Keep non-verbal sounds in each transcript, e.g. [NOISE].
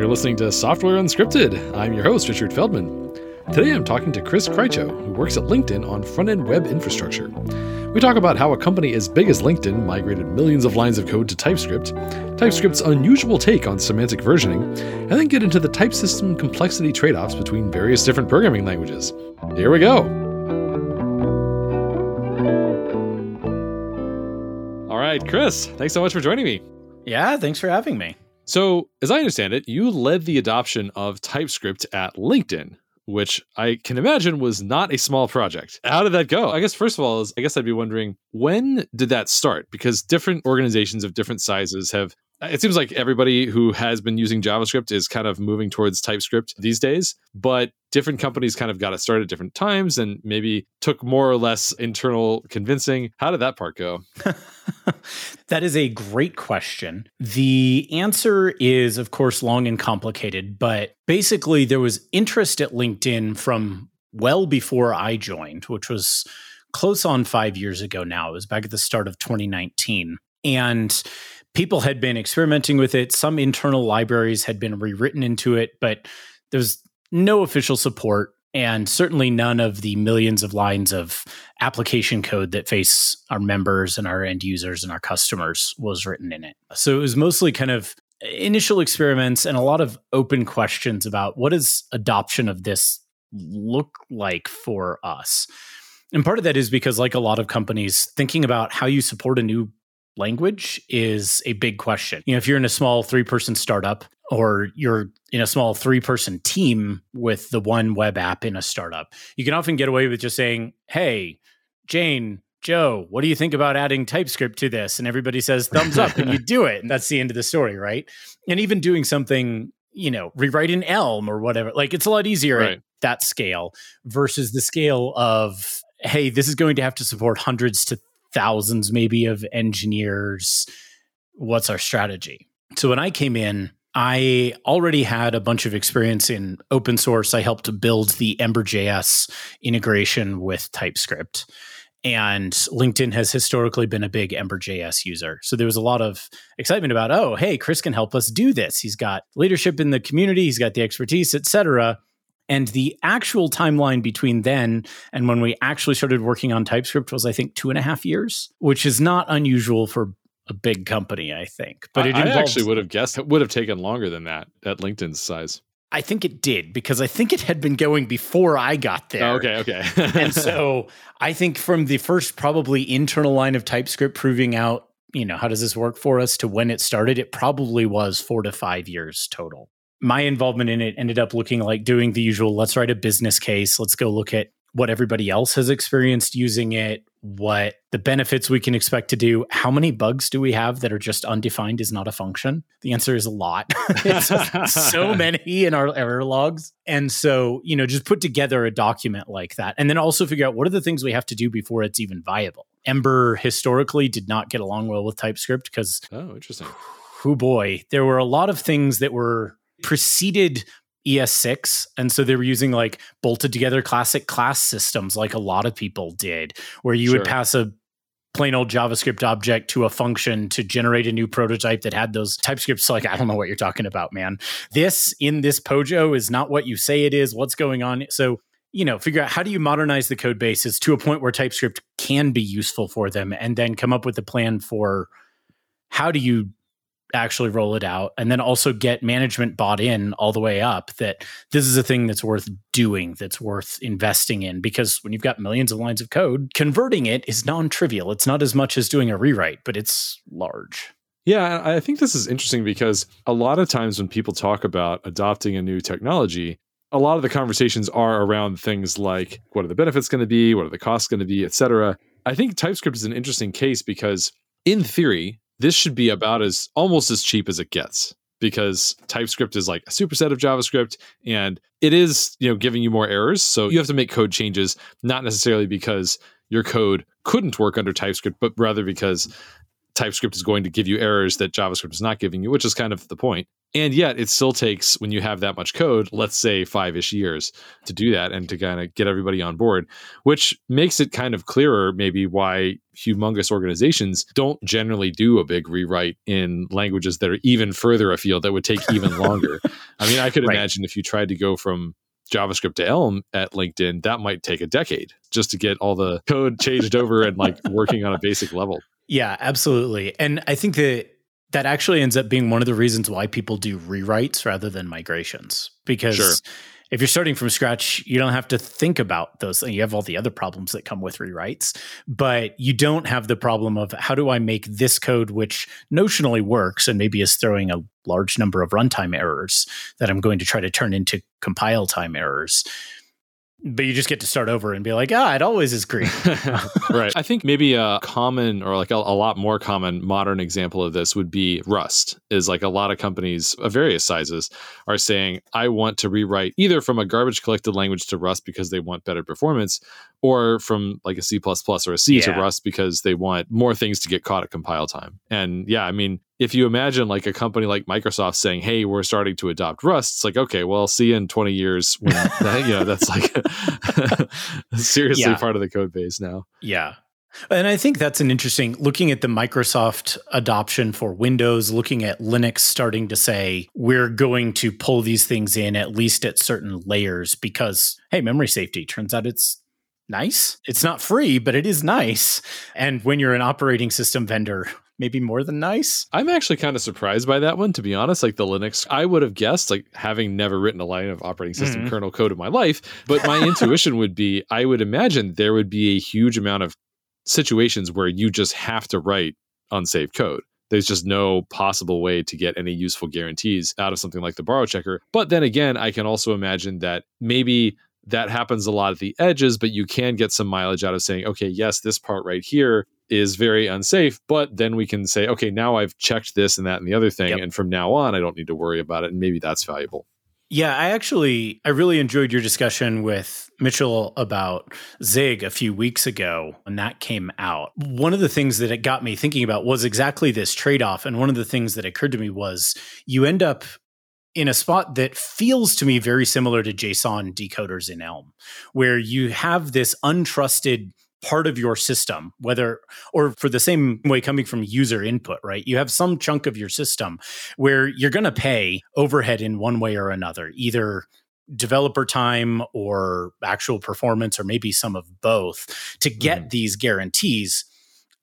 You're listening to Software Unscripted. I'm your host, Richard Feldman. Today I'm talking to Chris Krycho, who works at LinkedIn on front end web infrastructure. We talk about how a company as big as LinkedIn migrated millions of lines of code to TypeScript, TypeScript's unusual take on semantic versioning, and then get into the type system complexity trade offs between various different programming languages. Here we go. All right, Chris, thanks so much for joining me. Yeah, thanks for having me. So, as I understand it, you led the adoption of TypeScript at LinkedIn, which I can imagine was not a small project. How did that go? I guess first of all, is I guess I'd be wondering when did that start? Because different organizations of different sizes have it seems like everybody who has been using JavaScript is kind of moving towards TypeScript these days, but different companies kind of got it started at different times and maybe took more or less internal convincing. How did that part go? [LAUGHS] that is a great question. The answer is, of course, long and complicated, but basically, there was interest at LinkedIn from well before I joined, which was close on five years ago now. It was back at the start of 2019. And people had been experimenting with it. Some internal libraries had been rewritten into it, but there was no official support and certainly none of the millions of lines of application code that face our members and our end users and our customers was written in it. So it was mostly kind of initial experiments and a lot of open questions about what does adoption of this look like for us. And part of that is because like a lot of companies thinking about how you support a new language is a big question. You know, if you're in a small three person startup or you're in a small three person team with the one web app in a startup, you can often get away with just saying, Hey, Jane, Joe, what do you think about adding TypeScript to this? And everybody says thumbs up and you [LAUGHS] do it. And that's the end of the story, right? And even doing something, you know, rewrite in Elm or whatever, like it's a lot easier right. at that scale versus the scale of, hey, this is going to have to support hundreds to thousands maybe of engineers. What's our strategy? So when I came in, I already had a bunch of experience in open source. I helped build the Ember.js integration with TypeScript. And LinkedIn has historically been a big Ember.js user. So there was a lot of excitement about, oh, hey, Chris can help us do this. He's got leadership in the community, he's got the expertise, et cetera. And the actual timeline between then and when we actually started working on TypeScript was, I think, two and a half years, which is not unusual for a big company, I think. But it I, I actually would have guessed it would have taken longer than that at LinkedIn's size. I think it did because I think it had been going before I got there. Oh, okay, okay. and [LAUGHS] so I think from the first probably internal line of TypeScript proving out, you know, how does this work for us to when it started, it probably was four to five years total my involvement in it ended up looking like doing the usual let's write a business case, let's go look at what everybody else has experienced using it, what the benefits we can expect to do. How many bugs do we have that are just undefined is not a function? The answer is a lot. [LAUGHS] it's so [LAUGHS] many in our error logs. And so, you know, just put together a document like that and then also figure out what are the things we have to do before it's even viable. Ember historically did not get along well with TypeScript because Oh, interesting. Oh boy, there were a lot of things that were preceded ES6. And so they were using like bolted together classic class systems, like a lot of people did, where you sure. would pass a plain old JavaScript object to a function to generate a new prototype that had those TypeScripts. Like, I don't know what you're talking about, man. This in this Pojo is not what you say it is. What's going on? So, you know, figure out how do you modernize the code bases to a point where TypeScript can be useful for them and then come up with a plan for how do you actually roll it out and then also get management bought in all the way up that this is a thing that's worth doing that's worth investing in because when you've got millions of lines of code converting it is non-trivial. It's not as much as doing a rewrite but it's large. Yeah i think this is interesting because a lot of times when people talk about adopting a new technology a lot of the conversations are around things like what are the benefits going to be what are the costs going to be etc i think typescript is an interesting case because in theory this should be about as almost as cheap as it gets because TypeScript is like a superset of JavaScript and it is, you know, giving you more errors. So you have to make code changes, not necessarily because your code couldn't work under TypeScript, but rather because TypeScript is going to give you errors that JavaScript is not giving you, which is kind of the point. And yet, it still takes, when you have that much code, let's say five ish years to do that and to kind of get everybody on board, which makes it kind of clearer, maybe, why humongous organizations don't generally do a big rewrite in languages that are even further afield that would take even longer. I mean, I could [LAUGHS] right. imagine if you tried to go from JavaScript to Elm at LinkedIn, that might take a decade just to get all the code changed over and like working on a basic level. Yeah, absolutely. And I think that that actually ends up being one of the reasons why people do rewrites rather than migrations. Because sure. if you're starting from scratch, you don't have to think about those things. You have all the other problems that come with rewrites, but you don't have the problem of how do I make this code, which notionally works and maybe is throwing a large number of runtime errors that I'm going to try to turn into compile time errors but you just get to start over and be like, ah, it always is green. [LAUGHS] right. I think maybe a common or like a, a, lot more common modern example of this would be Rust. Is like a lot of companies of various sizes are saying, I want to rewrite either from a garbage collected language to Rust because they want better performance, or from like a C or a C yeah. to Rust because they want more things to get caught at compile time. And yeah, I mean, if you imagine like a company like Microsoft saying, "Hey, we're starting to adopt Rust," it's like, okay, well, see you in 20 years when [LAUGHS] that, you know that's like [LAUGHS] seriously yeah. part of the code base now. Yeah. And I think that's an interesting looking at the Microsoft adoption for Windows, looking at Linux starting to say we're going to pull these things in at least at certain layers because hey, memory safety turns out it's nice. It's not free, but it is nice. And when you're an operating system vendor, maybe more than nice. I'm actually kind of surprised by that one, to be honest. Like the Linux, I would have guessed, like having never written a line of operating system mm-hmm. kernel code in my life, but my intuition would be I would imagine there would be a huge amount of situations where you just have to write unsafe code. There's just no possible way to get any useful guarantees out of something like the borrow checker. But then again, I can also imagine that maybe that happens a lot at the edges, but you can get some mileage out of saying, okay, yes, this part right here is very unsafe, but then we can say, okay, now I've checked this and that and the other thing. Yep. And from now on, I don't need to worry about it. And maybe that's valuable. Yeah, I actually I really enjoyed your discussion with Mitchell about Zig a few weeks ago when that came out. One of the things that it got me thinking about was exactly this trade-off and one of the things that occurred to me was you end up in a spot that feels to me very similar to JSON decoders in Elm, where you have this untrusted part of your system, whether or for the same way coming from user input, right? You have some chunk of your system where you're going to pay overhead in one way or another, either developer time or actual performance, or maybe some of both to get mm. these guarantees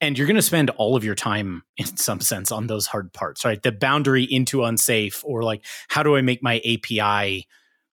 and you're going to spend all of your time [LAUGHS] in some sense on those hard parts right the boundary into unsafe or like how do i make my api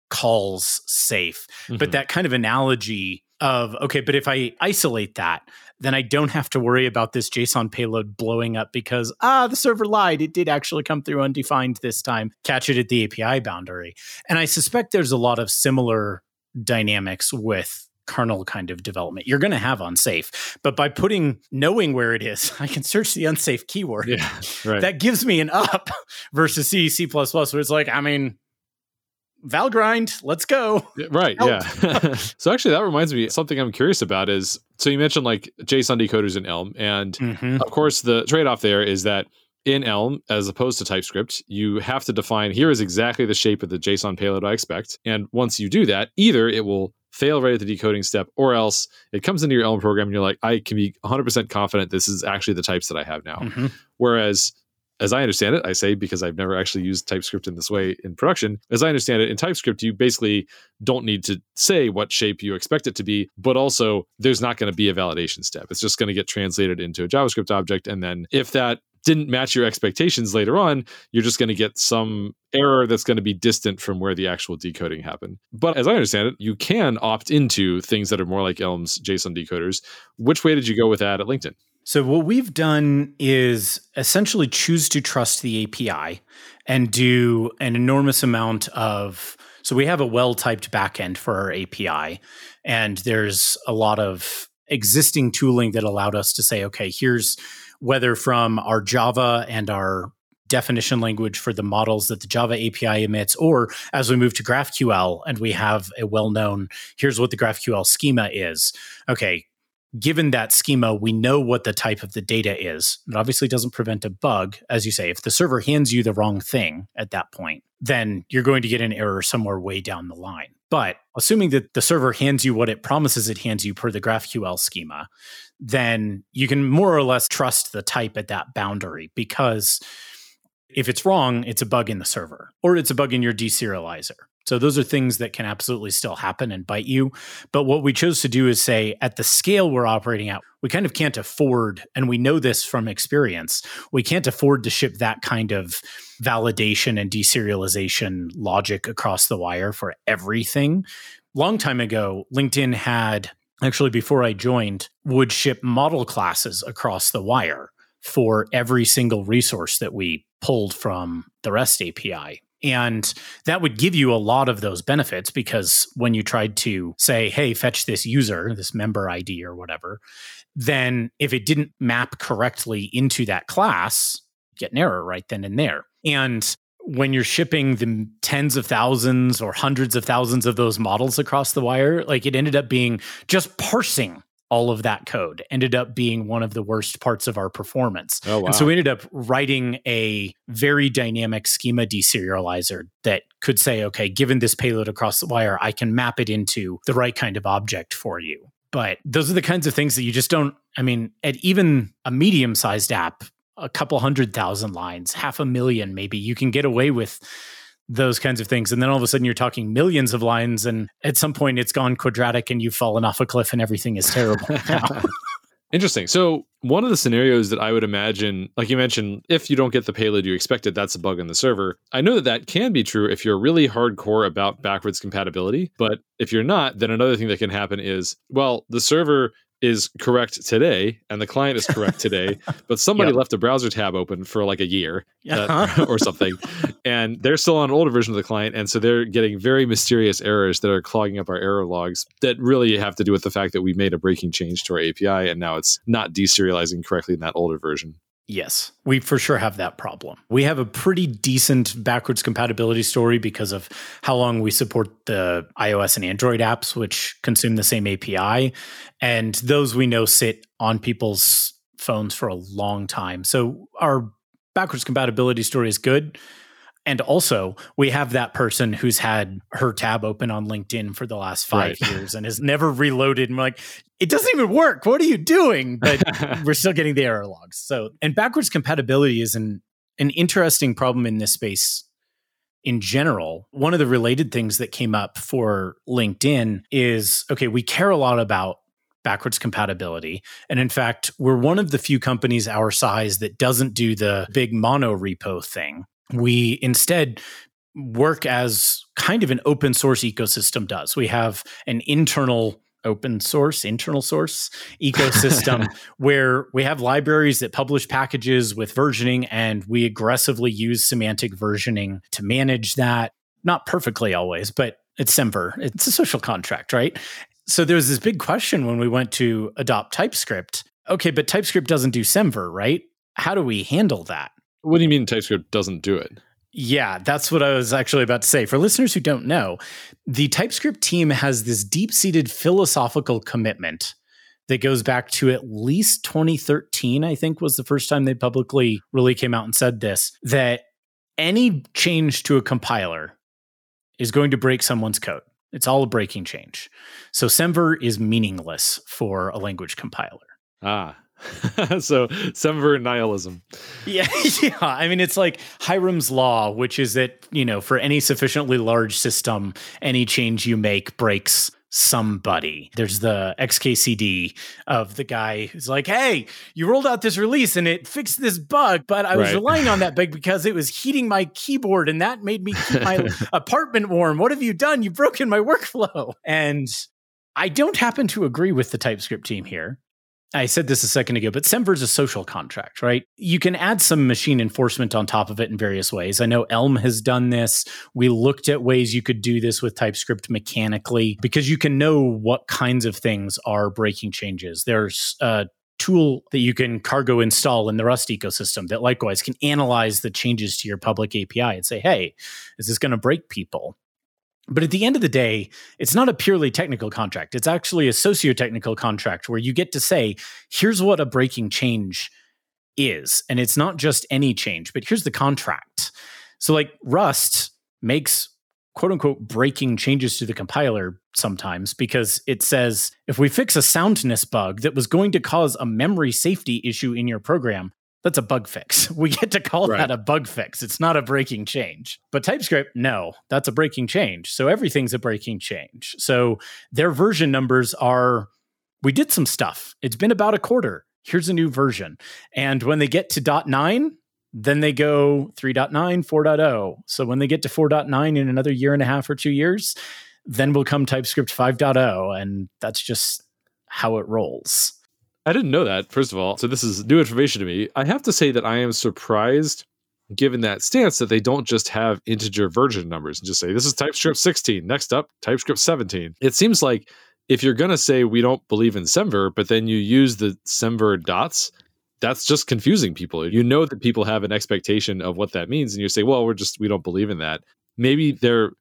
calls safe mm-hmm. but that kind of analogy of okay but if i isolate that then i don't have to worry about this json payload blowing up because ah the server lied it did actually come through undefined this time catch it at the api boundary and i suspect there's a lot of similar dynamics with kernel kind of development. You're going to have unsafe, but by putting knowing where it is, [LAUGHS] I can search the unsafe keyword. Yeah, right. That gives me an up [LAUGHS] versus C, C++, where it's like, I mean, Valgrind, let's go. Right. Help. Yeah. [LAUGHS] so actually, that reminds me something I'm curious about is so you mentioned like JSON decoders in Elm, and mm-hmm. of course the trade off there is that in Elm, as opposed to TypeScript, you have to define here is exactly the shape of the JSON payload I expect. And once you do that, either it will fail right at the decoding step, or else it comes into your Elm program and you're like, I can be 100% confident this is actually the types that I have now. Mm-hmm. Whereas, as I understand it, I say because I've never actually used TypeScript in this way in production. As I understand it, in TypeScript, you basically don't need to say what shape you expect it to be, but also there's not going to be a validation step. It's just going to get translated into a JavaScript object. And then if that didn't match your expectations later on, you're just going to get some error that's going to be distant from where the actual decoding happened. But as I understand it, you can opt into things that are more like Elm's JSON decoders. Which way did you go with that at LinkedIn? So, what we've done is essentially choose to trust the API and do an enormous amount of. So, we have a well typed backend for our API, and there's a lot of existing tooling that allowed us to say, okay, here's whether from our Java and our definition language for the models that the Java API emits, or as we move to GraphQL and we have a well known, here's what the GraphQL schema is. Okay, given that schema, we know what the type of the data is. It obviously doesn't prevent a bug. As you say, if the server hands you the wrong thing at that point, then you're going to get an error somewhere way down the line. But assuming that the server hands you what it promises it hands you per the GraphQL schema, then you can more or less trust the type at that boundary because If it's wrong, it's a bug in the server or it's a bug in your deserializer. So those are things that can absolutely still happen and bite you. But what we chose to do is say at the scale we're operating at, we kind of can't afford, and we know this from experience, we can't afford to ship that kind of validation and deserialization logic across the wire for everything. Long time ago, LinkedIn had actually before I joined, would ship model classes across the wire for every single resource that we pulled from the REST API. And that would give you a lot of those benefits because when you tried to say, hey, fetch this user, this member ID or whatever, then if it didn't map correctly into that class, get an error right then and there. And when you're shipping the tens of thousands or hundreds of thousands of those models across the wire, like it ended up being just parsing all of that code ended up being one of the worst parts of our performance. Oh, wow. And so we ended up writing a very dynamic schema deserializer that could say, okay, given this payload across the wire, I can map it into the right kind of object for you. But those are the kinds of things that you just don't, I mean, at even a medium sized app, a couple hundred thousand lines, half a million maybe, you can get away with those kinds of things. And then all of a sudden you're talking millions of lines, and at some point it's gone quadratic and you've fallen off a cliff and everything is terrible. [LAUGHS] Interesting. So, one of the scenarios that I would imagine, like you mentioned, if you don't get the payload you expected, that's a bug in the server. I know that that can be true if you're really hardcore about backwards compatibility. But if you're not, then another thing that can happen is, well, the server is correct today and the client is correct today, [LAUGHS] but somebody yep. left a browser tab open for like a year uh, [LAUGHS] or something, and they're still on an older version of the client, and so they're getting very mysterious errors that are clogging up our error logs that really have to do with the fact that we made a breaking change to our API and now it's not deserializing correctly in that older version. Yes, we for sure have that problem. We have a pretty decent backwards compatibility story because of how long we support the iOS and Android apps, which consume the same API. And those we know sit on people's phones for a long time. So our backwards compatibility story is good. And also, we have that person who's had her tab open on LinkedIn for the last five right. years and has never reloaded. And we're like, it doesn't even work. What are you doing? But [LAUGHS] we're still getting the error logs. So, and backwards compatibility is an, an interesting problem in this space in general. One of the related things that came up for LinkedIn is okay, we care a lot about backwards compatibility. And in fact, we're one of the few companies our size that doesn't do the big mono repo thing we instead work as kind of an open source ecosystem does. We have an internal open source, internal source ecosystem [LAUGHS] where we have libraries that publish packages with versioning and we aggressively use semantic versioning to manage that. Not perfectly always, but it's Semver. It's a social contract, right? So there was this big question when we went to adopt TypeScript. Okay, but TypeScript doesn't do Semver, right? How do we handle that? What do you mean TypeScript doesn't do it? Yeah, that's what I was actually about to say. For listeners who don't know, the TypeScript team has this deep seated philosophical commitment that goes back to at least 2013, I think was the first time they publicly really came out and said this that any change to a compiler is going to break someone's code. It's all a breaking change. So Semver is meaningless for a language compiler. Ah, [LAUGHS] so Semver nihilism. Yeah, [LAUGHS] yeah. I mean, it's like Hyrum's law, which is that you know, for any sufficiently large system, any change you make breaks somebody. There's the XKCD of the guy who's like, "Hey, you rolled out this release and it fixed this bug, but I was right. relying on that [LAUGHS] bug because it was heating my keyboard and that made me keep my apartment warm. What have you done? You've broken my workflow." And I don't happen to agree with the TypeScript team here. I said this a second ago, but Semver is a social contract, right? You can add some machine enforcement on top of it in various ways. I know Elm has done this. We looked at ways you could do this with TypeScript mechanically because you can know what kinds of things are breaking changes. There's a tool that you can cargo install in the Rust ecosystem that likewise can analyze the changes to your public API and say, hey, is this going to break people? But at the end of the day, it's not a purely technical contract. It's actually a socio-technical contract where you get to say, here's what a breaking change is. And it's not just any change, but here's the contract. So, like Rust makes quote unquote breaking changes to the compiler sometimes because it says if we fix a soundness bug that was going to cause a memory safety issue in your program, that's a bug fix. [LAUGHS] We get to call right. that a bug fix. It's not a breaking change. But TypeScript, no, that's a breaking change. So everything's a breaking change. So their version numbers are we did some stuff. It's been about a quarter. Here's a new version. And when they get to dot nine, then they go 3.9, 4.0. So when they get to 4.9 in another year and a half or two years, then will come TypeScript 5.0. And that's just how it rolls. I didn't know that, first of all. So this is new information to me. I have to say that I am surprised given that stance that they don't just have integer version numbers and just say this is TypeScript 16. Next up, TypeScript 17. It seems like if you're going to say we don't believe in Semver, but then you use the Semver dots, that's just confusing people. You know that people have an expectation of what that means, and you say, well, we're just, we don't believe in that. Maybe they're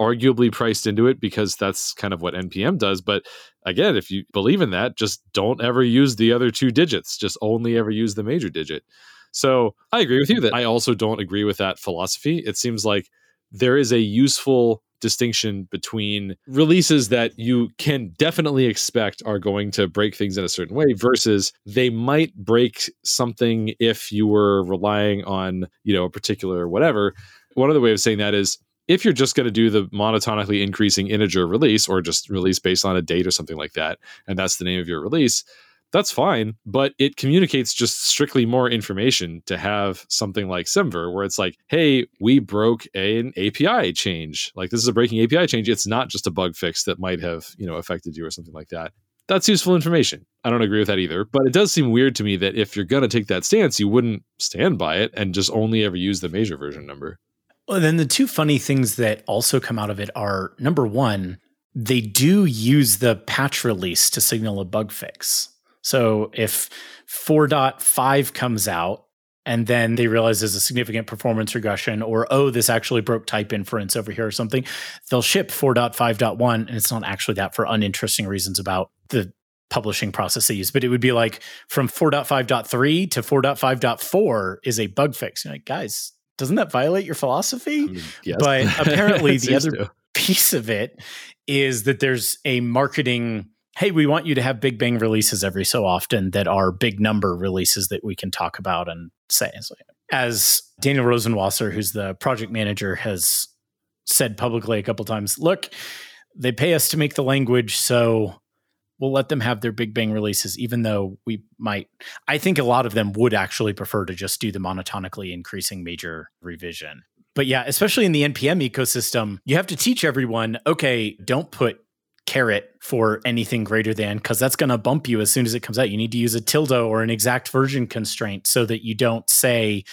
arguably priced into it because that's kind of what npm does but again if you believe in that just don't ever use the other two digits just only ever use the major digit. So i agree with you that i also don't agree with that philosophy. It seems like there is a useful distinction between releases that you can definitely expect are going to break things in a certain way versus they might break something if you were relying on you know a particular whatever. One other way of saying that is if you're just going to do the monotonically increasing integer release or just release based on a date or something like that, and that's the name of your release, that's fine. But it communicates just strictly more information to have something like Semver, where it's like, hey, we broke an API change. Like this is a breaking API change. It's not just a bug fix that might have, you know, affected you or something like that. That's useful information. I don't agree with that either, but it does seem weird to me that if you're going to take that stance, you wouldn't stand by it and just only ever use the major version number. Well, then the two funny things that also come out of it are number one, they do use the patch release to signal a bug fix. So if 4.5 comes out and then they realize there's a significant performance regression or oh this actually broke type inference over here or something they'll ship 4.5.1 and it's not actually that for uninteresting reasons about the publishing process they use but it would be like from 4.5.3 to 4.5.4 is a bug fix You're like guys doesn't that violate your philosophy? I mean, yes. But [LAUGHS] apparently, the other to. piece of it is that there's a marketing. Hey, we want you to have big bang releases every so often that are big number releases that we can talk about and say. As Daniel Rosenwasser, who's the project manager, has said publicly a couple times, look, they pay us to make the language, so we'll let them have their big bang releases even though we might i think a lot of them would actually prefer to just do the monotonically increasing major revision. But yeah especially in the npm ecosystem you have to teach everyone okay don't put caret for anything greater than because that's going to bump you as soon as it comes out. You need to use a tilde or an exact version constraint so that you don't say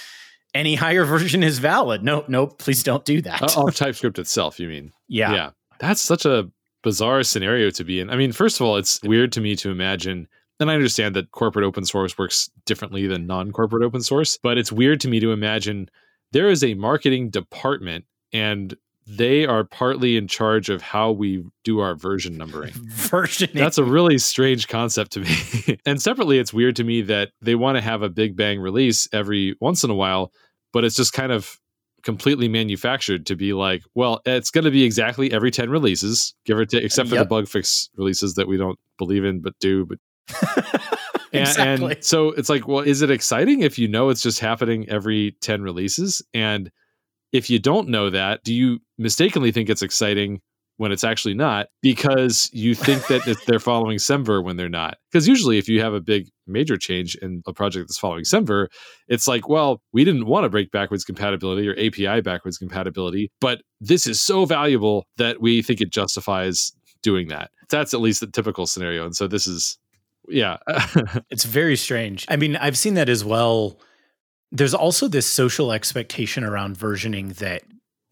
any higher [LAUGHS] version is valid. No no please don't do that. Uh, off typescript itself you mean? Yeah. Yeah. That's such a bizarre scenario to be in. I mean, first of all, it's weird to me to imagine and I understand that corporate open source works differently than non-corporate open source, but it's weird to me to imagine there is a marketing department and they are partly in charge of how we do our version numbering. [LAUGHS] Versioning. That's a really strange concept to me. [LAUGHS] and separately, it's weird to me that they want to have a big bang release every once in a while, but it's just kind of completely manufactured to be like, well, it's going to be exactly every 10 releases, give or take, except for yep. the bug fix releases that we don't believe in but do. But [LAUGHS] and, exactly. and so it's like, well, is it exciting if you know it's just happening every 10 releases? And if you don't know that, do you mistakenly think it's exciting when it's actually not because you think that they're [LAUGHS] following Semver when they're not. Because usually, if you have a big major change in a project that's following Semver, it's like, well, we didn't want to break backwards compatibility or API backwards compatibility, but this is so valuable that we think it justifies doing that. That's at least the typical scenario. And so this is, yeah. [LAUGHS] it's very strange. I mean, I've seen that as well. There's also this social expectation around versioning that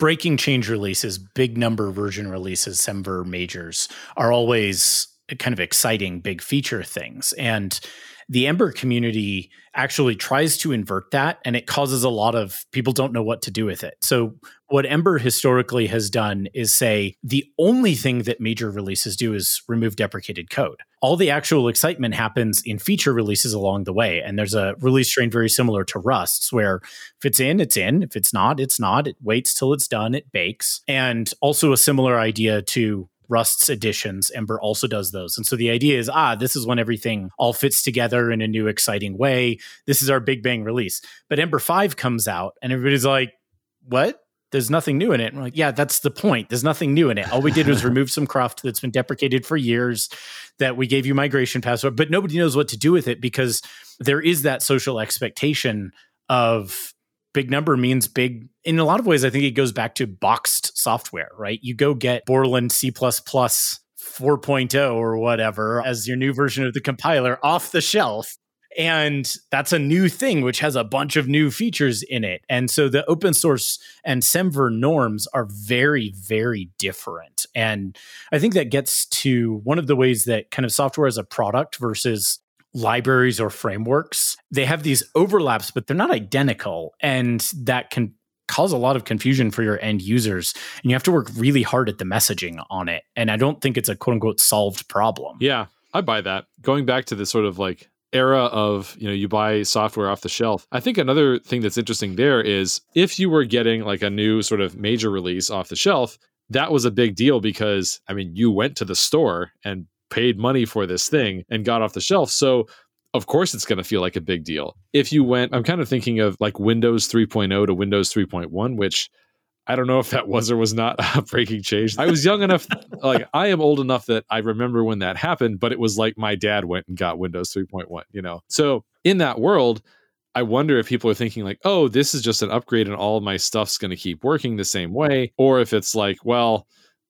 breaking change releases, big number version releases, Semver majors are always kind of exciting big feature things. And the Ember community actually tries to invert that and it causes a lot of people don't know what to do with it. So what Ember historically has done is say the only thing that major releases do is remove deprecated code. All the actual excitement happens in feature releases along the way. And there's a release train very similar to Rust's, where if it's in, it's in. If it's not, it's not. It waits till it's done, it bakes. And also a similar idea to Rust's editions. Ember also does those. And so the idea is, ah, this is when everything all fits together in a new, exciting way. This is our big bang release. But Ember 5 comes out and everybody's like, what? There's nothing new in it. And we're like, yeah, that's the point. There's nothing new in it. All we did was [LAUGHS] remove some cruft that's been deprecated for years that we gave you migration password, but nobody knows what to do with it because there is that social expectation of big number means big in a lot of ways i think it goes back to boxed software right you go get borland c++ 4.0 or whatever as your new version of the compiler off the shelf and that's a new thing which has a bunch of new features in it and so the open source and semver norms are very very different and i think that gets to one of the ways that kind of software as a product versus libraries or frameworks, they have these overlaps, but they're not identical. And that can cause a lot of confusion for your end users. And you have to work really hard at the messaging on it. And I don't think it's a quote unquote solved problem. Yeah, I buy that. Going back to this sort of like era of you know you buy software off the shelf i think another thing that's interesting there is if you were getting like a new sort of major release off the shelf that was a big deal because i mean you went to the store and paid money for this thing and got off the shelf. So of course it's going to feel like a big deal. If you went, I'm kind of thinking of like Windows 3.0 to Windows 3.1, which I don't know if that was or was not a breaking change. I was young enough, like I am old enough that I remember when that happened, but it was like my dad went and got Windows 3.1, you know? So in that world, I wonder if people are thinking like, oh, this is just an upgrade and all my stuff's going to keep working the same way. Or if it's like, well,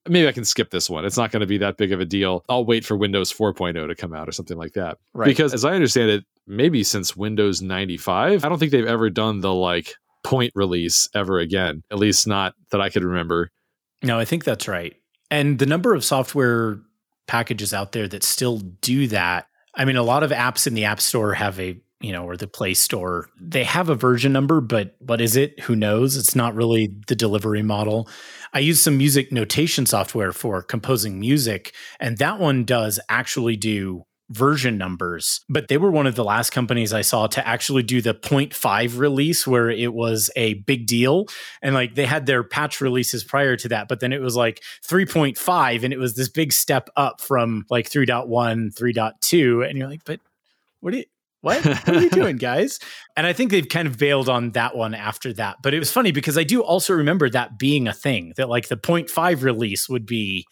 maybe I can skip this one. It's not going to be that big of a deal. I'll wait for Windows 4.0 to come out or something like that. Right. Because as I understand it, maybe since Windows 95, I don't think they've ever done the like point release ever again, at least not that I could remember. No, I think that's right. And the number of software packages out there that still do that. I mean, a lot of apps in the App Store have a you know, or the Play Store, they have a version number, but what is it? Who knows? It's not really the delivery model. I use some music notation software for composing music, and that one does actually do version numbers, but they were one of the last companies I saw to actually do the 0.5 release where it was a big deal. And like they had their patch releases prior to that, but then it was like 3.5 and it was this big step up from like 3.1, 3.2. And you're like, but what do you, what? What are you doing, [LAUGHS] guys? And I think they've kind of bailed on that one after that. But it was funny because I do also remember that being a thing that like the 0.5 release would be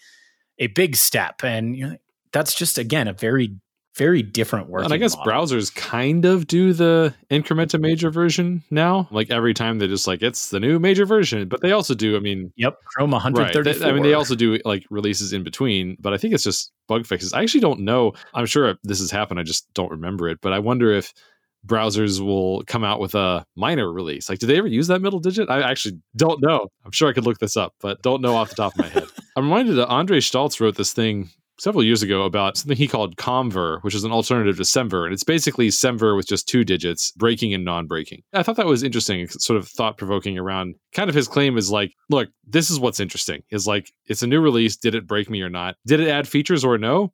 a big step. And you know, that's just, again, a very very different work. And I guess model. browsers kind of do the increment to mm-hmm. major version now. Like every time they're just like it's the new major version, but they also do. I mean, yep, Chrome 134. Right, they, I mean, they also do like releases in between, but I think it's just bug fixes. I actually don't know. I'm sure this has happened. I just don't remember it. But I wonder if browsers will come out with a minor release. Like, do they ever use that middle digit? I actually don't know. I'm sure I could look this up, but don't know off the top of my head. [LAUGHS] I'm reminded that Andre Staltz wrote this thing several years ago about something he called Comver, which is an alternative to Semver. And it's basically Semver with just two digits, breaking and non breaking. I thought that was interesting, sort of thought provoking around kind of his claim is like, look, this is what's interesting is like, it's a new release. Did it break me or not? Did it add features or no?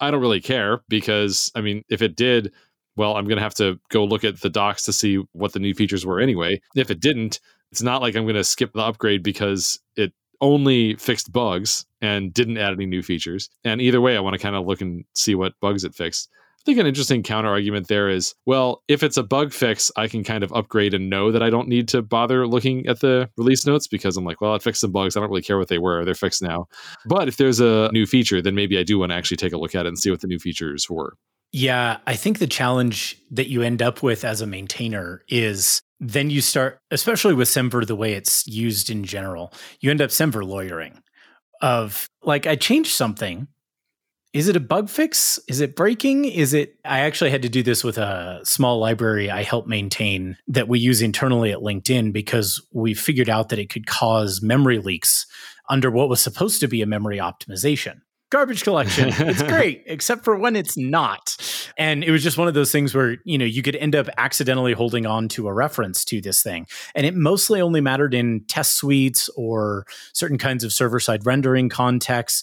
I don't really care because, I mean, if it did, well, I'm going to have to go look at the docs to see what the new features were anyway. If it didn't, it's not like I'm going to skip the upgrade because it only fixed bugs and didn't add any new features. And either way, I want to kind of look and see what bugs it fixed. I think an interesting counter argument there is well, if it's a bug fix, I can kind of upgrade and know that I don't need to bother looking at the release notes because I'm like, well, it fixed some bugs. I don't really care what they were. They're fixed now. But if there's a new feature, then maybe I do want to actually take a look at it and see what the new features were. Yeah, I think the challenge that you end up with as a maintainer is then you start, especially with Semver, the way it's used in general, you end up Semver lawyering of like, I changed something. Is it a bug fix? Is it breaking? Is it? I actually had to do this with a small library I help maintain that we use internally at LinkedIn because we figured out that it could cause memory leaks under what was supposed to be a memory optimization garbage collection. It's [LAUGHS] great, except for when it's not. And it was just one of those things where, you know, you could end up accidentally holding on to a reference to this thing. And it mostly only mattered in test suites or certain kinds of server side rendering contexts.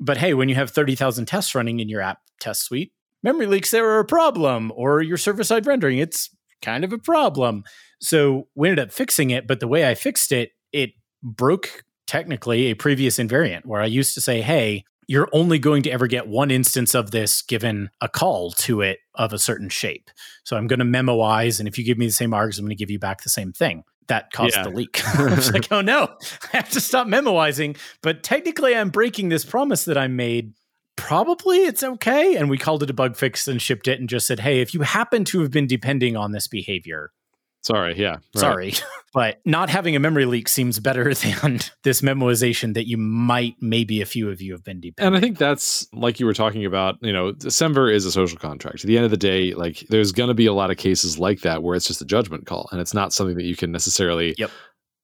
But hey, when you have 30,000 tests running in your app test suite, memory leaks there are a problem, or your server side rendering, it's kind of a problem. So we ended up fixing it. But the way I fixed it, it broke technically a previous invariant where I used to say, hey, you're only going to ever get one instance of this given a call to it of a certain shape. So I'm going to memoize, and if you give me the same args, I'm going to give you back the same thing. That caused yeah. the leak. [LAUGHS] I was like, oh no, I have to stop memoizing. But technically, I'm breaking this promise that I made. Probably it's okay. And we called it a bug fix and shipped it and just said, hey, if you happen to have been depending on this behavior, Sorry, yeah. Right. Sorry. [LAUGHS] but not having a memory leak seems better [LAUGHS] than this memoization that you might, maybe a few of you have been depending. And I think that's like you were talking about, you know, Semver is a social contract. At the end of the day, like there's going to be a lot of cases like that where it's just a judgment call and it's not something that you can necessarily yep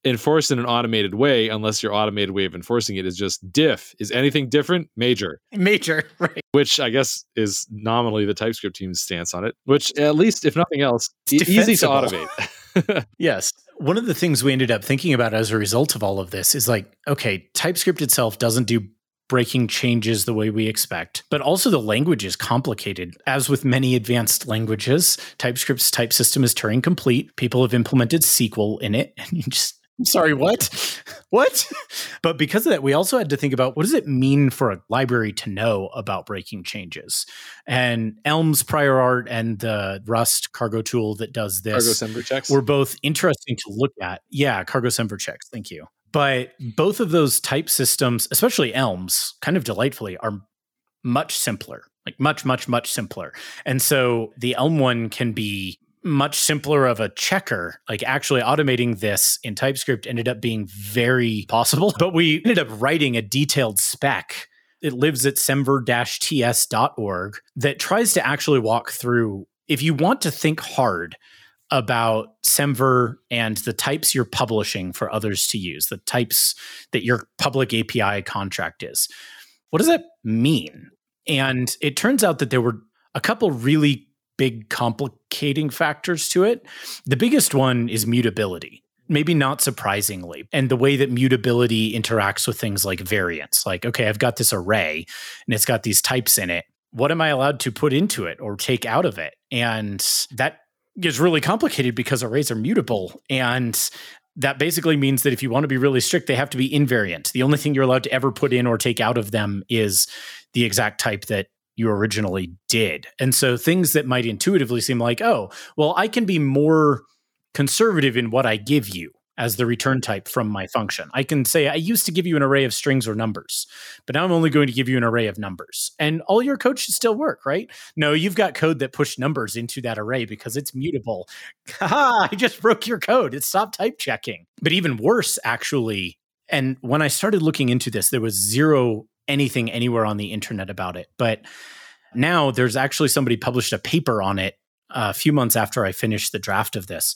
enforce in an automated way unless your automated way of enforcing it is just diff. Is anything different? Major. Major, [LAUGHS] right. Which I guess is nominally the TypeScript team's stance on it, which at least, if nothing else, it's easy to automate. [LAUGHS] [LAUGHS] yes. One of the things we ended up thinking about as a result of all of this is like, okay, TypeScript itself doesn't do breaking changes the way we expect. But also, the language is complicated. As with many advanced languages, TypeScript's type system is Turing complete. People have implemented SQL in it, and you just sorry, what? what? But because of that, we also had to think about what does it mean for a library to know about breaking changes? And Elm's prior art and the Rust cargo tool that does this cargo semver checks were both interesting to look at. Yeah, cargo semver checks. Thank you. But both of those type systems, especially Elms, kind of delightfully, are much simpler like much much much simpler and so the elm one can be much simpler of a checker. Like actually automating this in TypeScript ended up being very possible, [LAUGHS] but we ended up writing a detailed spec. It lives at semver-ts.org that tries to actually walk through if you want to think hard about Semver and the types you're publishing for others to use, the types that your public API contract is. What does that mean? And it turns out that there were a couple really big complicating factors to it. The biggest one is mutability. Maybe not surprisingly, and the way that mutability interacts with things like variance. Like, okay, I've got this array and it's got these types in it. What am I allowed to put into it or take out of it? And that gets really complicated because arrays are mutable. And that basically means that if you want to be really strict, they have to be invariant. The only thing you're allowed to ever put in or take out of them is the exact type that you originally did. And so things that might intuitively seem like, oh, well, I can be more conservative in what I give you as the return type from my function. I can say, I used to give you an array of strings or numbers, but now I'm only going to give you an array of numbers. And all your code should still work, right? No, you've got code that pushed numbers into that array because it's mutable. [LAUGHS] I just broke your code. It stopped type checking. But even worse, actually, and when I started looking into this, there was zero anything anywhere on the internet about it. But now there's actually somebody published a paper on it uh, a few months after I finished the draft of this.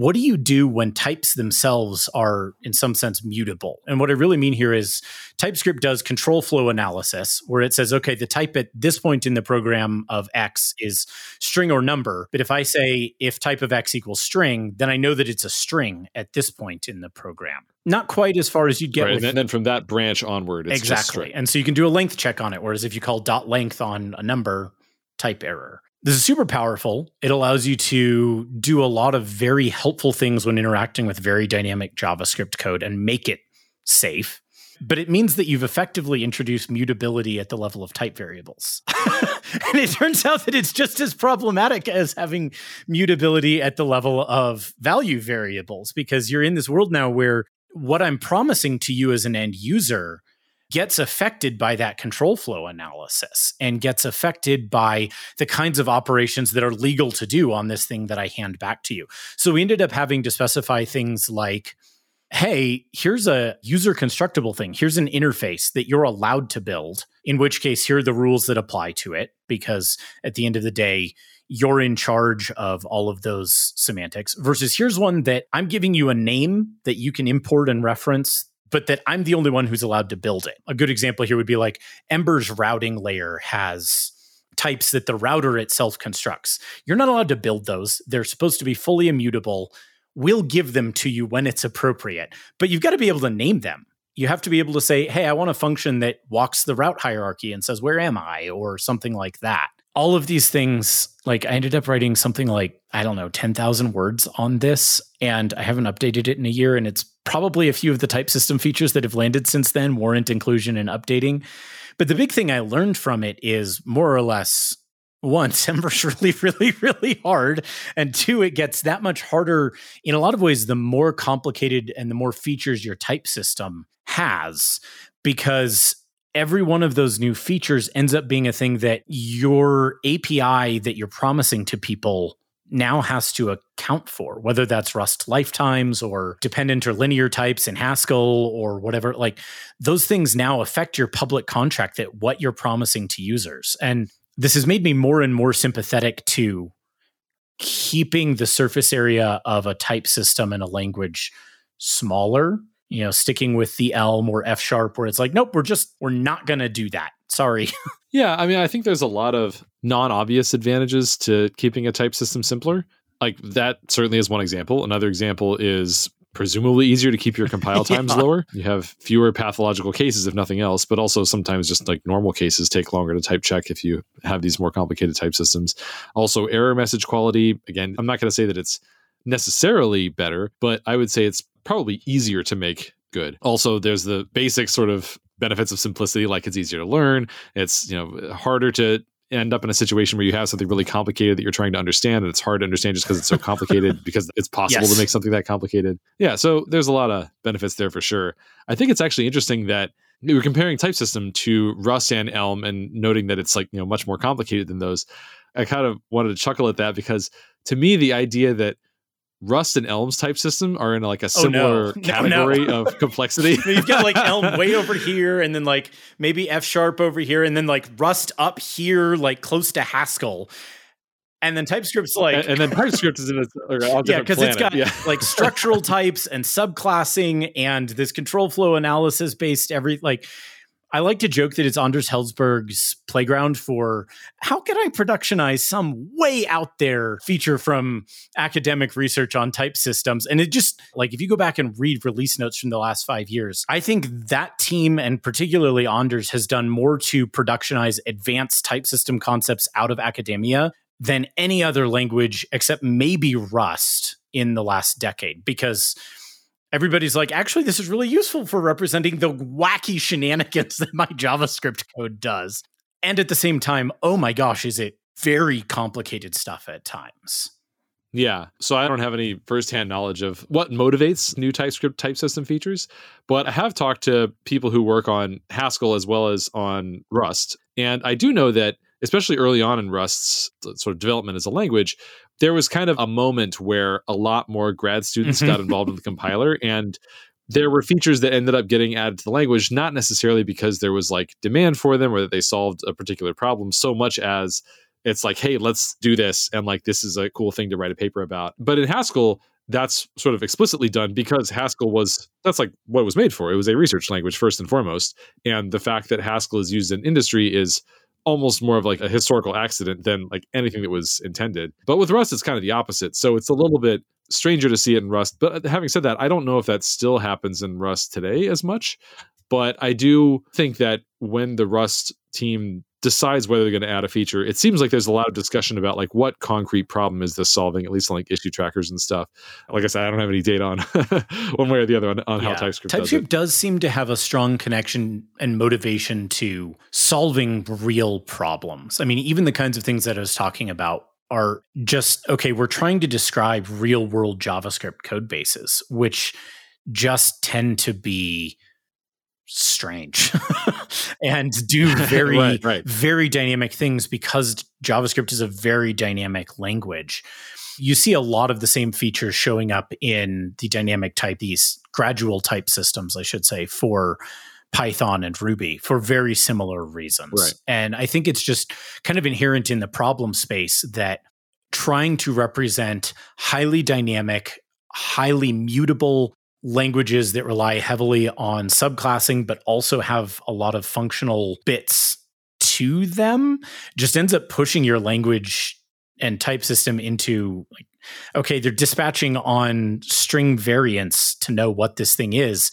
What do you do when types themselves are, in some sense, mutable? And what I really mean here is TypeScript does control flow analysis, where it says, okay, the type at this point in the program of X is string or number. But if I say if type of X equals string, then I know that it's a string at this point in the program not quite as far as you'd get. Right, with, and then from that branch onward, exactly. And so you can do a length check on it. Whereas if you call dot length on a number, type error. This is super powerful. It allows you to do a lot of very helpful things when interacting with very dynamic JavaScript code and make it safe. But it means that you've effectively introduced mutability at the level of type variables. [LAUGHS] and it turns out that it's just as problematic as having mutability at the level of value variables because you're in this world now where what I'm promising to you as an end user gets affected by that control flow analysis and gets affected by the kinds of operations that are legal to do on this thing that I hand back to you. So we ended up having to specify things like hey, here's a user constructible thing. Here's an interface that you're allowed to build, in which case, here are the rules that apply to it. Because at the end of the day, you're in charge of all of those semantics versus here's one that I'm giving you a name that you can import and reference but that I'm the only one who's allowed to build it. A good example here would be like Ember's routing layer has types that the router itself constructs. You're not allowed to build those. They're supposed to be fully immutable. We'll give them to you when it's appropriate, but you've got to be able to name them. You have to be able to say, hey, I want a function that walks the route hierarchy and says, where am I? Or something like that all of these things, like I ended up writing something like, I don't know, 10,000 words on this, and I haven't updated it in a year, and it's probably a few of the type system features that have landed since then warrant inclusion and updating. But the big thing I learned from it is more or less one, [LAUGHS] Semver's really, really, really hard. And two, it gets that much harder in a lot of ways the more complicated and the more features your type system has, because every one of those new features ends up being a thing that your API that you're promising to people now has to account for, whether that's Rust lifetimes or dependent or linear types in Haskell or whatever. Like those things now affect your public contract that what you're promising to users. And this has made me more and more sympathetic to keeping the surface area of a type system and a language smaller you know sticking with the elm or f sharp where it's like nope we're just we're not going to do that sorry [LAUGHS] yeah i mean i think there's a lot of non-obvious advantages to keeping a type system simpler like that certainly is one example another example is presumably easier to keep your compile [LAUGHS] times yeah. lower. You have fewer pathological cases, if nothing else, but also sometimes just like normal cases take longer to type check if you have these more complicated type systems. Also, error message quality. Again, I'm not going to say that it's necessarily better, but I would say it's probably easier to make good. Also, there's the basic sort of benefits of simplicity like it's easier to learn it's you know harder to end up in a situation where you have something really complicated that you're trying to understand and it's hard to understand just because it's so [LAUGHS] complicated because it's possible yes. to make something that complicated. Yeah, so there's a lot of benefits there for sure. I think it's actually interesting that we were comparing type system to Rust and Elm and noting that it's like, you know, much more complicated than those. I kind of wanted to chuckle at that because to me the idea that Rust and Elm's type system are in like a similar oh, no. category [LAUGHS] no, no. of complexity. [LAUGHS] You've got like Elm [LAUGHS] way over here, and then like maybe F sharp over here, and then like Rust up here, like close to Haskell. And then TypeScript's like, and, and then TypeScript is in a, a yeah, because it's got yeah. like structural types and subclassing and this control flow analysis based every like I like to joke that it's Anders Hejlsberg's playground for how can I productionize some way out there feature from academic research on type systems. And it just like if you go back and read release notes from the last five years, I think that team and particularly Anders has done more to productionize advanced type system concepts out of academia than any other language except maybe Rust in the last decade because everybody's like, actually, this is really useful for representing the wacky shenanigans [LAUGHS] that my JavaScript code does. And at the same time, oh my gosh, is it very complicated stuff at times. Yeah. So I don't have any firsthand knowledge of what motivates new TypeScript type system features, but I have talked to people who work on Haskell as well as on Rust. And I do know that, especially early on in Rust's sort of development as a language, there was kind of a moment where a lot more grad students got mm-hmm. involved in the [LAUGHS] compiler and there were features that ended up getting added to the language not necessarily because there was like demand for them or that they solved a particular problem so much as it's like hey let's do this and like this is a cool thing to write a paper about but in haskell that's sort of explicitly done because haskell was that's like what it was made for it was a research language first and foremost and the fact that haskell is used in industry is almost more of like a historical accident than like anything that was intended. But with Rust, it's kind of the opposite. So it's a little bit stranger to see it in Rust. But uh, having said that, I don't know if that still happens in Rust today as much. But I do think that when the Rust team decides whether they're going to add a feature, it seems like there's a lot of discussion about like what concrete problem is this solving, at least on like issue trackers and stuff. Like I said, I don't have any data on [LAUGHS] one way or the other on, on yeah. how TypeScript TypeScript does, does seem to have a strong connection and motivation to solving real problems. I mean, even the kinds of things that I was talking about are just okay, we're trying to describe real world JavaScript code bases, which just tend to be strange [LAUGHS] and do [LAUGHS] very right, right. very dynamic things because javascript is a very dynamic language you see a lot of the same features showing up in the dynamic type these gradual type systems i should say for python and ruby for very similar reasons right. and i think it's just kind of inherent in the problem space that trying to represent highly dynamic highly mutable languages that rely heavily on subclassing, but also have a lot of functional bits to them, just ends up pushing your language and type system into like, okay, they're dispatching on string variants to know what this thing is.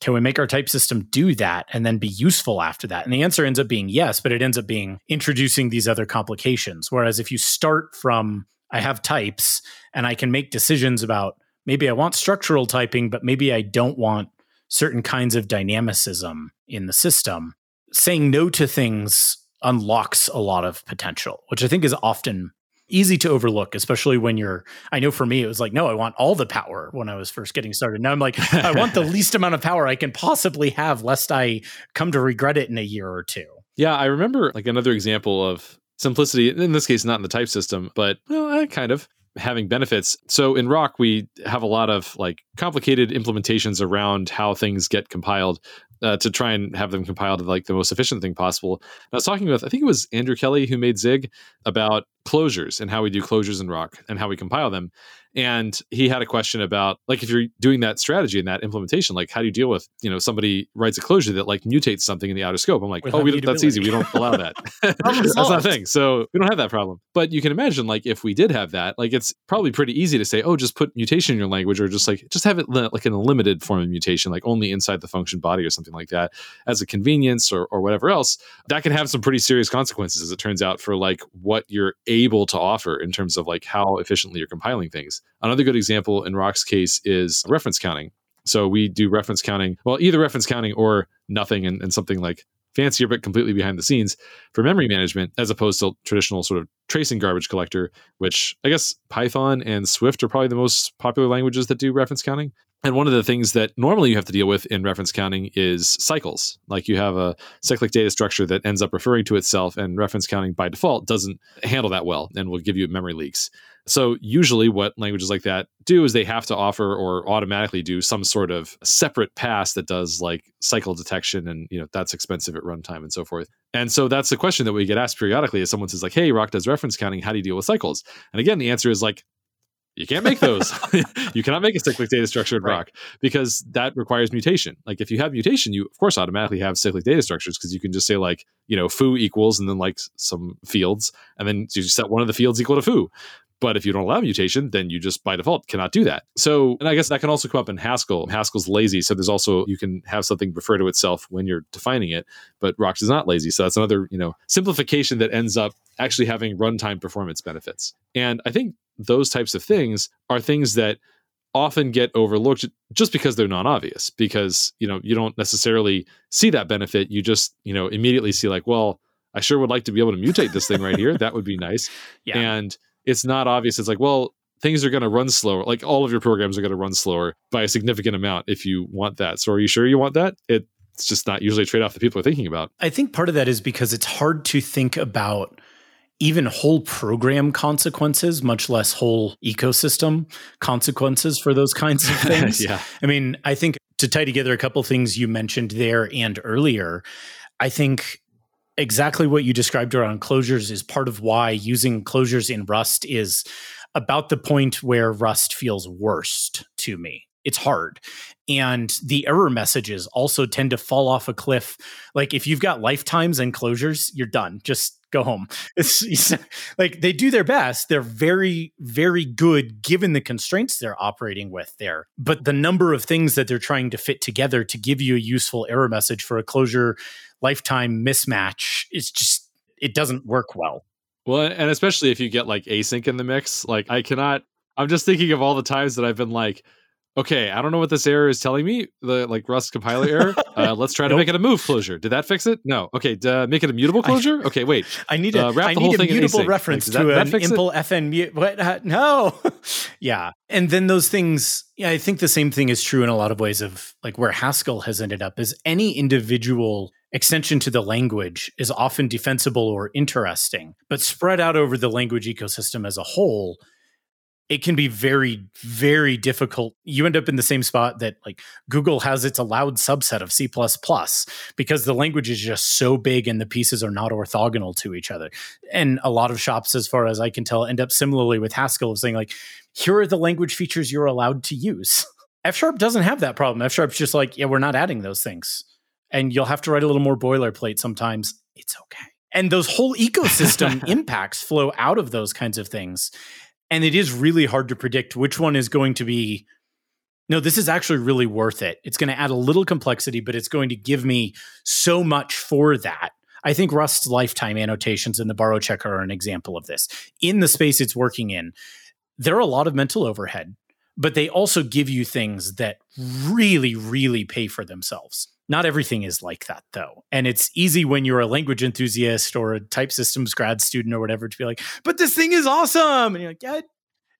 Can we make our type system do that and then be useful after that? And the answer ends up being yes, but it ends up being introducing these other complications. Whereas if you start from, I have types and I can make decisions about maybe I want structural typing, but maybe I don't want certain kinds of dynamicism in the system. Saying no to things unlocks a lot of potential, which I think is often easy to overlook, especially when you're. I know for me, it was like, no, I want all the power when I was first getting started. Now I'm like, I want the [LAUGHS] least amount of power I can possibly have, lest I come to regret it in a year or two. Yeah, I remember like another example of simplicity, in this case, not in the type system, but well, eh, kind of having benefits. So in Roc, we have a lot of like complicated implementations around how things get compiled uh, to try and have them compiled like the most efficient thing possible. And I was talking with, I think it was Andrew Kelley who made Zig about closures and how we do closures in Roc and how we compile them. And he had a question about like if you're doing that strategy and that implementation, like how do you deal with you know somebody writes a closure that like mutates something in the outer scope? I'm like, oh, we, that's easy. We don't allow that. [LAUGHS] [LAUGHS] that's not a thing. So we don't have that problem. But you can imagine like if we did have that, like it's probably pretty easy to say, oh, just put mutation in your language, or just like just have it li- like in a limited form of mutation, like only inside the function body or something like that, as a convenience or or whatever else. That can have some pretty serious consequences, as it turns out, for like what you're able to offer in terms of like how efficiently you're compiling things. Another good example in Roc's case is reference counting. So we do reference counting, well, either reference counting or nothing and, and something like fancier but completely behind the scenes for memory management as opposed to traditional sort of tracing garbage collector which i guess python and swift are probably the most popular languages that do reference counting and one of the things that normally you have to deal with in reference counting is cycles. Like you have a cyclic data structure that ends up referring to itself, and reference counting by default doesn't handle that well and will give you memory leaks. So, usually, what languages like that do is they have to offer or automatically do some sort of separate pass that does like cycle detection, and you know that's expensive at runtime and so forth. And so that's the question that we get asked periodically as someone says like, "Hey, Roc does reference counting. How do you deal with cycles?" And again, the answer is like, you can't make those. [LAUGHS] [LAUGHS] you cannot make a cyclic data structure in right. Roc because that requires mutation. Like if you have mutation, you of course automatically have cyclic data structures because you can just say like, you know, foo equals and then like some fields, and then you set one of the fields equal to foo. But if you don't allow mutation, then you just by default cannot do that. So, and I guess that can also come up in Haskell. Haskell's lazy. So there's also, you can have something refer to itself when you're defining it, but Roc's is not lazy. So that's another, you know, simplification that ends up actually having runtime performance benefits. And I think those types of things are things that often get overlooked just because they're not obvious because you know you don't necessarily see that benefit. You just you know immediately see like well i sure would like to be able to mutate this thing right here. That would be nice. [LAUGHS] Yeah. and it's not obvious. It's like well things are going to run slower. Like all of your programs are going to run slower by a significant amount if you want that. So are you sure you want that? It's just not usually a trade-off that people are thinking about. I think part of that is because it's hard to think about even whole program consequences, much less whole ecosystem consequences for those kinds of [LAUGHS] things. yeah. I mean, I think to tie together a couple things you mentioned there and earlier, I think exactly what you described around closures is part of why using closures in Rust is about the point where Rust feels worst to me. It's hard. And the error messages also tend to fall off a cliff. Like if you've got lifetimes and closures, you're done. Just go home. It's, it's, like they do their best. They're very, very good given the constraints they're operating with there. But the number of things that they're trying to fit together to give you a useful error message for a closure lifetime mismatch is just, it doesn't work well. Well, and especially if you get like async in the mix, like I cannot, I'm just thinking of all the times that I've been like, okay, I don't know what this error is telling me. The like Rust compiler error. [LAUGHS] Uh, let's try to nope. make it a move closure. Did that fix it? No. Okay, uh, make it a mutable closure. [LAUGHS] okay, wait. I need a, uh, I need a mutable reference like, to that, an that impl FnMut. What? Uh, no. [LAUGHS] yeah, and then those things. Yeah, I think the same thing is true in a lot of ways of like where Haskell has ended up is any individual extension to the language is often defensible or interesting, but spread out over the language ecosystem as a whole it can be very very difficult. You end up in the same spot that like google has its allowed subset of c++ because the language is just so big and the pieces are not orthogonal to each other. And a lot of shops as far as i can tell end up similarly with haskell of saying like here are the language features you're allowed to use. [LAUGHS] F sharp doesn't have that problem. F sharp's just like yeah we're not adding those things. And you'll have to write a little more boilerplate sometimes. It's okay. And those whole ecosystem [LAUGHS] impacts flow out of those kinds of things and it is really hard to predict which one is going to be no this is actually really worth it. It's going to add a little complexity but it's going to give me so much for that. I think rust's lifetime annotations in the borrow checker are an example of this. In the space it's working in there are a lot of mental overhead but they also give you things that really, really pay for themselves. Not everything is like that though. And it's easy when you're a language enthusiast or a type systems grad student or whatever to be like, but this thing is awesome. And you're like, yeah,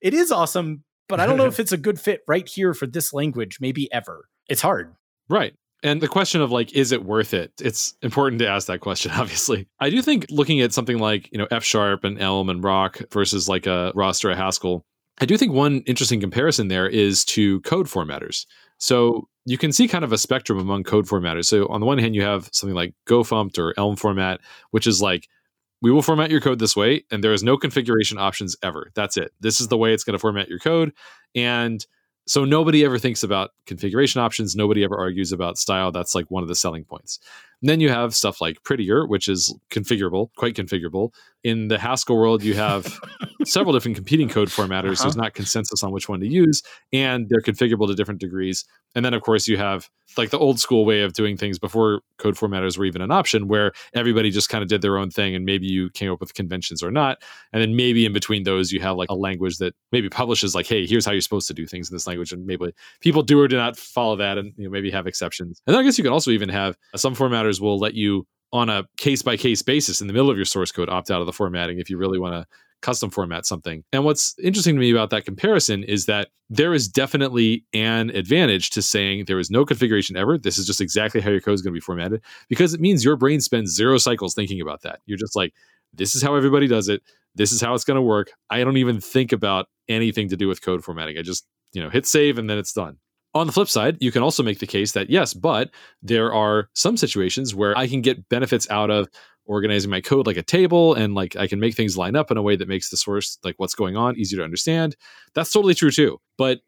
it is awesome, but I don't know if [LAUGHS] it's a good fit right here for this language, maybe ever. It's hard. Right. And the question of like, is it worth it? It's important to ask that question, [LAUGHS] obviously. I do think looking at something like, you know, F sharp and Elm and Roc versus like a Rust or a Haskell, I do think one interesting comparison there is to code formatters. So you can see kind of a spectrum among code formatters. So on the one hand, you have something like gofumpt or Elm format, which is like, we will format your code this way, and there is no configuration options ever. That's it. This is the way it's going to format your code. And so nobody ever thinks about configuration options. Nobody ever argues about style. That's like one of the selling points. And then you have stuff like Prettier, which is configurable, quite configurable. In the Haskell world, you have [LAUGHS] several different competing code formatters. Uh-huh. There's not consensus on which one to use, and they're configurable to different degrees. And then, of course, you have like the old school way of doing things before code formatters were even an option, where everybody just kind of did their own thing, and maybe you came up with conventions or not. And then maybe in between those, you have like a language that maybe publishes like, hey, here's how you're supposed to do things in this language, and maybe people do or do not follow that, and you know maybe have exceptions. And then I guess you could also even have some will let you on a case by case basis in the middle of your source code opt out of the formatting if you really want to custom format something. And what's interesting to me about that comparison is that there is definitely an advantage to saying there is no configuration ever. This is just exactly how your code is going to be formatted because it means your brain spends zero cycles thinking about that. You're just like, this is how everybody does it. This is how it's going to work. I don't even think about anything to do with code formatting. I just, you know, hit save and then it's done. On the flip side, you can also make the case that yes, but there are some situations where I can get benefits out of organizing my code like a table and like I can make things line up in a way that makes the source like what's going on easier to understand. That's totally true too. But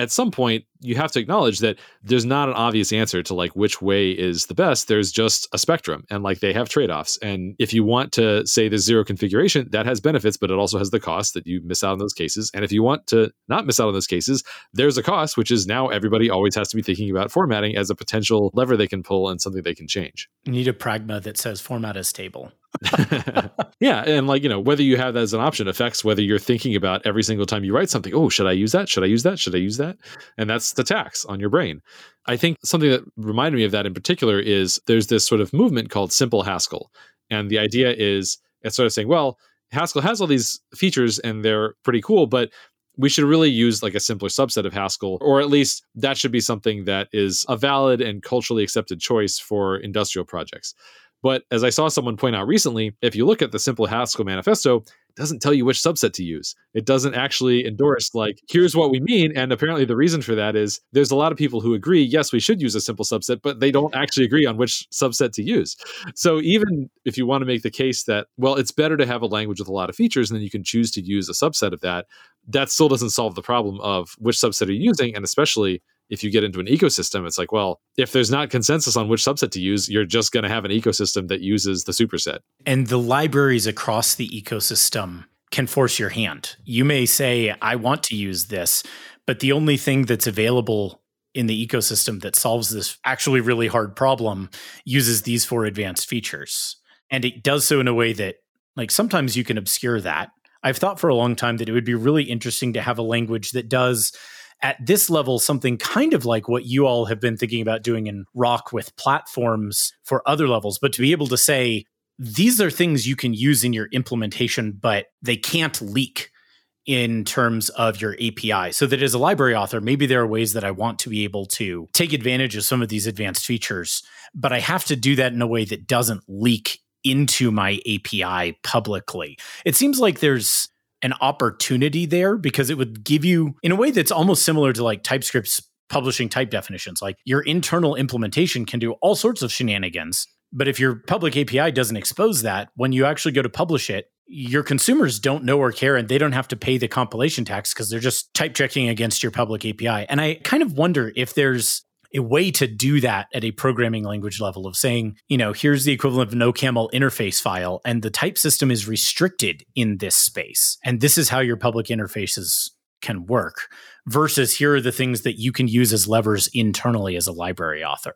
at some point you have to acknowledge that there's not an obvious answer to like which way is the best. There's just a spectrum and like they have trade-offs. And if you want to say there's zero configuration that has benefits but it also has the cost that you miss out on those cases. And if you want to not miss out on those cases there's a cost which is now everybody always has to be thinking about formatting as a potential lever they can pull and something they can change. You need a pragma that says format as table [LAUGHS] yeah, and like you know, whether you have that as an option affects whether you're thinking about every single time you write something. Oh, should I use that? Should I use that? Should I use that? And that's the tax on your brain. I think something that reminded me of that in particular is there's this sort of movement called Simple Haskell, and the idea is it's sort of saying, well, Haskell has all these features and they're pretty cool, but we should really use like a simpler subset of Haskell, or at least that should be something that is a valid and culturally accepted choice for industrial projects. But as I saw someone point out recently, if you look at the simple Haskell manifesto, it doesn't tell you which subset to use. It doesn't actually endorse, like, here's what we mean. And apparently, the reason for that is there's a lot of people who agree, yes, we should use a simple subset, but they don't actually agree on which subset to use. So, even if you want to make the case that, well, it's better to have a language with a lot of features and then you can choose to use a subset of that, that still doesn't solve the problem of which subset are you using. And especially if you get into an ecosystem, it's like, well, if there's not consensus on which subset to use, you're just going to have an ecosystem that uses the superset. And the libraries across the ecosystem can force your hand. You may say, I want to use this, but the only thing that's available in the ecosystem that solves this actually really hard problem uses these four advanced features. And it does so in a way that, like, sometimes you can obscure that. I've thought for a long time that it would be really interesting to have a language that does at this level something kind of like what you all have been thinking about doing in Roc with platforms for other levels but to be able to say these are things you can use in your implementation but they can't leak in terms of your API. So that as a library author, maybe there are ways that I want to be able to take advantage of some of these advanced features, but I have to do that in a way that doesn't leak into my API publicly. It seems like there's an opportunity there because it would give you in a way that's almost similar to like TypeScript's publishing type definitions. Like your internal implementation can do all sorts of shenanigans. But if your public API doesn't expose that, when you actually go to publish it, your consumers don't know or care and they don't have to pay the compilation tax because they're just type checking against your public API. And I kind of wonder if there's a way to do that at a programming language level of saying, you know, here's the equivalent of an OCaml interface file, and the type system is restricted in this space. And this is how your public interfaces can work versus here are the things that you can use as levers internally as a library author.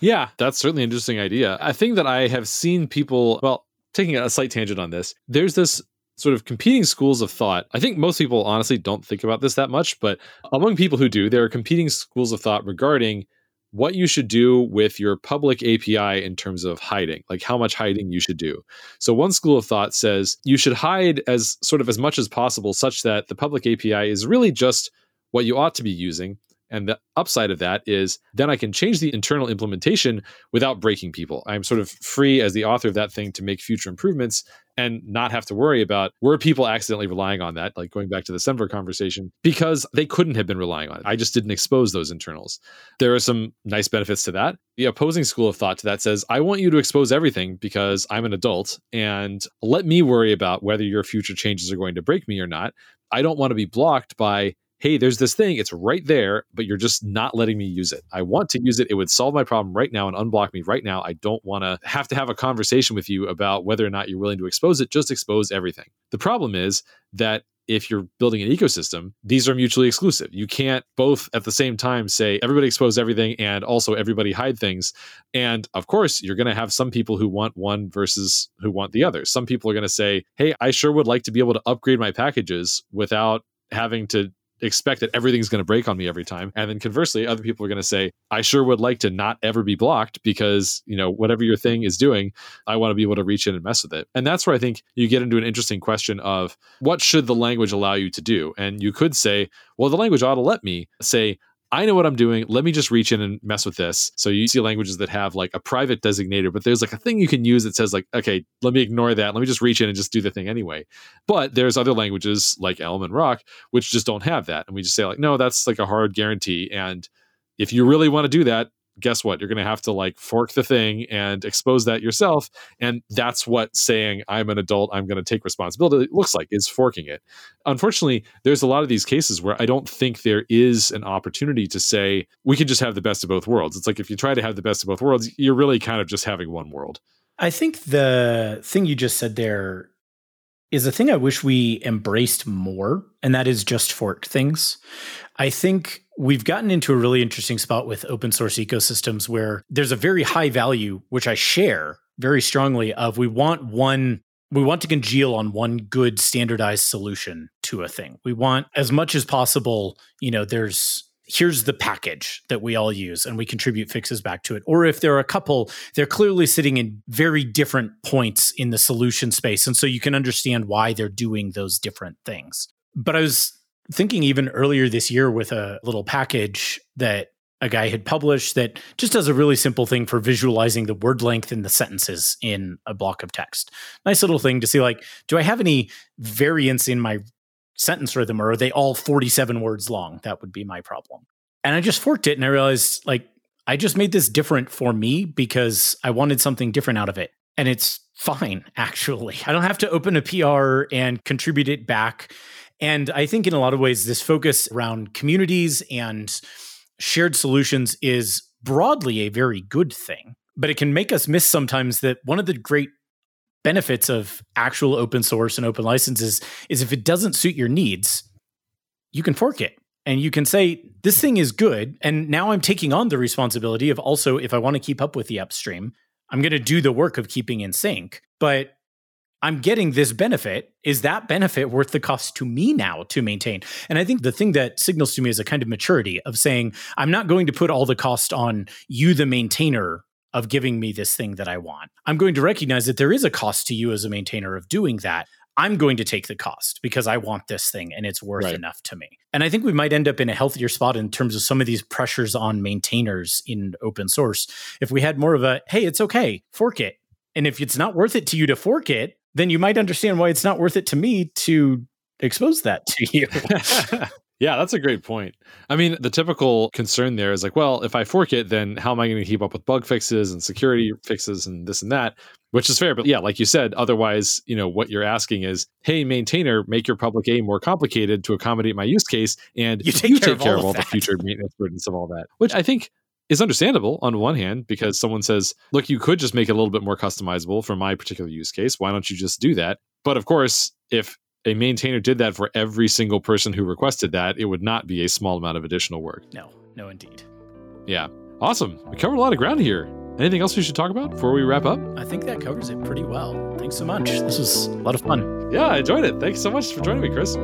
Yeah, that's certainly an interesting idea. I think that I have seen people, well, taking a slight tangent on this, there's this sort of competing schools of thought. I think most people honestly don't think about this that much, but among people who do, there are competing schools of thought regarding what you should do with your public API in terms of hiding, like how much hiding you should do. So one school of thought says you should hide as sort of as much as possible such that the public API is really just what you ought to be using and the upside of that is then I can change the internal implementation without breaking people. I'm sort of free as the author of that thing to make future improvements and not have to worry about were people accidentally relying on that, like going back to the Semver conversation, because they couldn't have been relying on it. I just didn't expose those internals. There are some nice benefits to that. The opposing school of thought to that says, I want you to expose everything because I'm an adult and let me worry about whether your future changes are going to break me or not. I don't want to be blocked by hey, there's this thing, it's right there, but you're just not letting me use it. I want to use it. It would solve my problem right now and unblock me right now. I don't want to have to have a conversation with you about whether or not you're willing to expose it. Just expose everything. The problem is that if you're building an ecosystem, these are mutually exclusive. You can't both at the same time say everybody expose everything and also everybody hide things. And of course, you're going to have some people who want one versus who want the other. Some people are going to say, hey, I sure would like to be able to upgrade my packages without having to expect that everything's going to break on me every time. And then conversely, other people are going to say, I sure would like to not ever be blocked because, you know, whatever your thing is doing, I want to be able to reach in and mess with it. And that's where I think you get into an interesting question of what should the language allow you to do? And you could say, well, the language ought to let me say, I know what I'm doing. Let me just reach in and mess with this. So you see languages that have like a private designator, but there's like a thing you can use that says like, okay, let me ignore that. Let me just reach in and just do the thing anyway. But there's other languages like Elm and Roc which just don't have that, and we just say like, no, that's like a hard guarantee. And if you really want to do that, guess what? You're going to have to like fork the thing and expose that yourself. And that's what saying I'm an adult, I'm going to take responsibility looks like is forking it. Unfortunately, there's a lot of these cases where I don't think there is an opportunity to say we can just have the best of both worlds. It's like if you try to have the best of both worlds, you're really kind of just having one world. I think the thing you just said there is a thing I wish we embraced more, and that is just fork things. I think we've gotten into a really interesting spot with open source ecosystems where there's a very high value, which I share very strongly, of we want one we want to congeal on one good standardized solution to a thing. We want as much as possible, you know, there's here's the package that we all use and we contribute fixes back to it. Or if there are a couple, they're clearly sitting in very different points in the solution space. And so you can understand why they're doing those different things. But I was thinking even earlier this year with a little package that a guy had published that just does a really simple thing for visualizing the word length in the sentences in a block of text. Nice little thing to see like, do I have any variance in my sentence rhythm or are they all 47 words long? That would be my problem. And I just forked it and I realized like I just made this different for me because I wanted something different out of it. And it's fine, [LAUGHS] actually. I don't have to open a PR and contribute it back and I think in a lot of ways, this focus around communities and shared solutions is broadly a very good thing. But it can make us miss sometimes that one of the great benefits of actual open source and open licenses is if it doesn't suit your needs, you can fork it and you can say, this thing is good. And now I'm taking on the responsibility of also, if I want to keep up with the upstream, I'm going to do the work of keeping in sync. But I'm getting this benefit. Is that benefit worth the cost to me now to maintain? And I think the thing that signals to me is a kind of maturity of saying, I'm not going to put all the cost on you, the maintainer, of giving me this thing that I want. I'm going to recognize that there is a cost to you as a maintainer of doing that. I'm going to take the cost because I want this thing and it's worth right. enough to me. And I think we might end up in a healthier spot in terms of some of these pressures on maintainers in open source. If we had more of a, hey, it's okay, fork it. And if it's not worth it to you to fork it, then you might understand why it's not worth it to me to expose that to [LAUGHS] you. yeah, that's a great point. I mean, the typical concern there is like, well, if I fork it, then how am I going to keep up with bug fixes and security fixes and this and that? Which is fair. But yeah, like you said, otherwise, you know, what you're asking is, hey, maintainer, make your public A more complicated to accommodate my use case. And you take you care, take of, care all of all the future maintenance burdens of all that. Which I think is understandable on one hand because someone says, look, you could just make it a little bit more customizable for my particular use case. Why don't you just do that? But of course, if a maintainer did that for every single person who requested that, it would not be a small amount of additional work. No, no, indeed. Yeah. Awesome. We covered a lot of ground here. Anything else we should talk about before we wrap up? I think that covers it pretty well. Thanks so much. This was a lot of fun. Yeah, I enjoyed it. Thanks so much for joining me, Chris.